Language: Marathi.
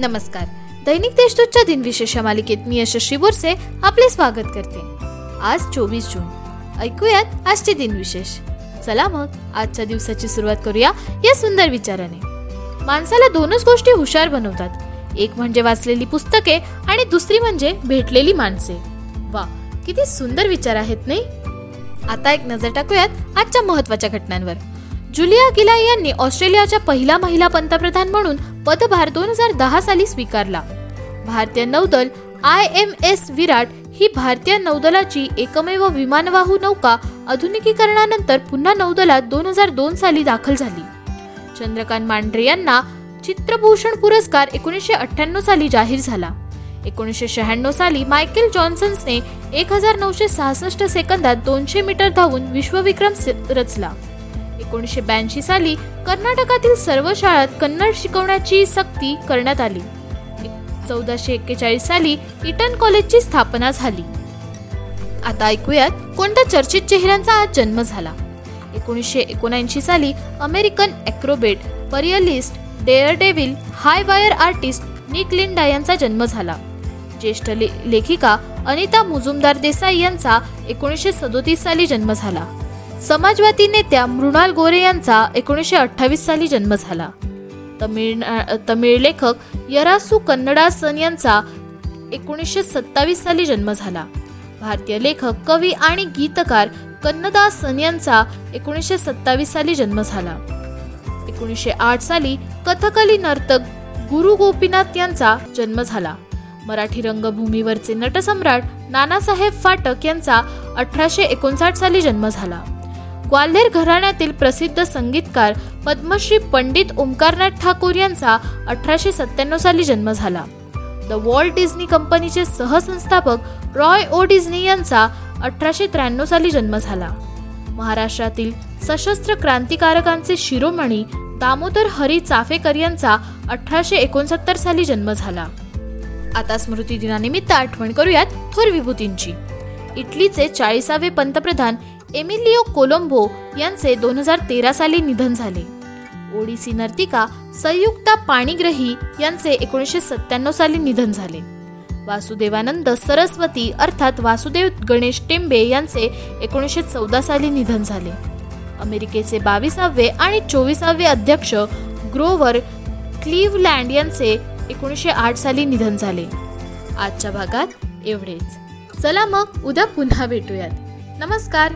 नमस्कार. दैनिक देशदूतच्या दिनविशेष या मालिकेत मी यशस्वी बोरसे आपले स्वागत करते. आज चोवीस जून. ऐकूयात आजचे दिनविशेष. चला मग आजच्या दिवसाची सुरुवात करूया या सुंदर विचाराने. माणसाला दोनच गोष्टी हुशार बनवतात. एक म्हणजे वाचलेली पुस्तके आणि दुसरी म्हणजे भेटलेली माणसे. वा किती सुंदर विचार आहेत नाही? आता एक नजर टाकूयात आजच्या महत्त्वाच्या घटनांवर. जुलिया गिलाय यांनी ऑस्ट्रेलियाच्या पहिला महिला पंतप्रधान म्हणून पदभार दोन हजार दहा साली स्वीकारला. भारतीय नौदल आय एम एस विराट ही भारतीय नौदलाची एकमेव विमानवाहू नौका आधुनिकीकरणानंतर पुन्हा नौदलात दोन हजार दोन साली दाखल झाली. चंद्रकांत मांढरे यांना चित्रभूषण पुरस्कार एकोणीसशे अठ्ठ्याण्णव साली जाहीर झाला. एकोणीसशे शहाण्णव साली मायकेल जॉन्सन्सने एक हजार नऊशे सहासष्ट सेकंदात दोनशे मीटर धावून विश्वविक्रम रचला. एकोणीसशे ब्याऐंशी साली कर्नाटकातील सर्व शाळात कन्नड शिकवण्याची सक्ती करण्यात आली. चौदाशे एक्केचाळीस साली इटन कॉलेजची स्थापना झाली. आता ऐकूयात कोणत्या चर्चित चेहऱ्यांचा आज जन्म झाला. एकोणीसशे एकोणऐंशी साली American acrobat aerialist daredevil high wire artist Nick Linda यांचा जन्म झाला. ज्येष्ठ लेखिका अनिता मुजुमदार देसाई यांचा एकोणीसशे सदोतीस साली जन्म झाला. समाजवादी नेत्या मृणाल गोरे यांचा एकोणीसशे अठ्ठावीस साली जन्म झाला. तमिळ तमिळ लेखक यरासू कन्नडासन यांचा एकोणीसशे सत्तावीस साली जन्म झाला. भारतीय लेखक कवी आणि गीतकार कन्नदासन यांचा एकोणीसशे सत्तावीस साली जन्म झाला. एकोणीसशे आठ साली कथकली नर्तक गुरु गोपीनाथ यांचा जन्म झाला. मराठी रंगभूमीवरचे नटसम्राट नानासाहेब फाटक यांचा अठराशे एकोणसाठ साली जन्म झाला. ग्वाल्हेर घराण्यातील प्रसिद्ध संगीतकार पद्मश्री पंडित ओंकारनाथ ठाकूर यांचा अठराशे सत्त्याण्णव साली जन्म झाला. द वॉल्ट डिझनी कंपनीचे सहसंस्थापक रॉय ओ डिझनी यांचा अठराशे त्र्याण्णव साली जन्म झाला. महाराष्ट्रातील सशस्त्र क्रांतिकारकांचे शिरोमणी दामोदर हरी चाफेकर यांचा अठराशे एकोणसत्तर साली जन्म झाला. आता स्मृती दिनानिमित्त आठवण करूयात थोर विभूतींची. इटलीचे चाळीसावे पंतप्रधान एमिलिओ कोलंबो यांचे दोन हजार तेरा साली निधन झाले. ओडिसी नर्तिका संयुक्ता पाणीग्रही यांचे एकोणीसशे सत्त्याण्णव साली निधन झाले. वासुदेवानंद सरस्वती अर्थात वासुदेव गणेश टेंबे यांचे एकोणीसशे चौदा साली निधन झाले. अमेरिकेचे बावीसावे आणि चोवीसावे अध्यक्ष ग्रोवर क्लीवलँड यांचे एकोणीसशे आठ साली निधन झाले. आजच्या भागात एवढेच. चला मग उद्या पुन्हा भेटूयात. नमस्कार.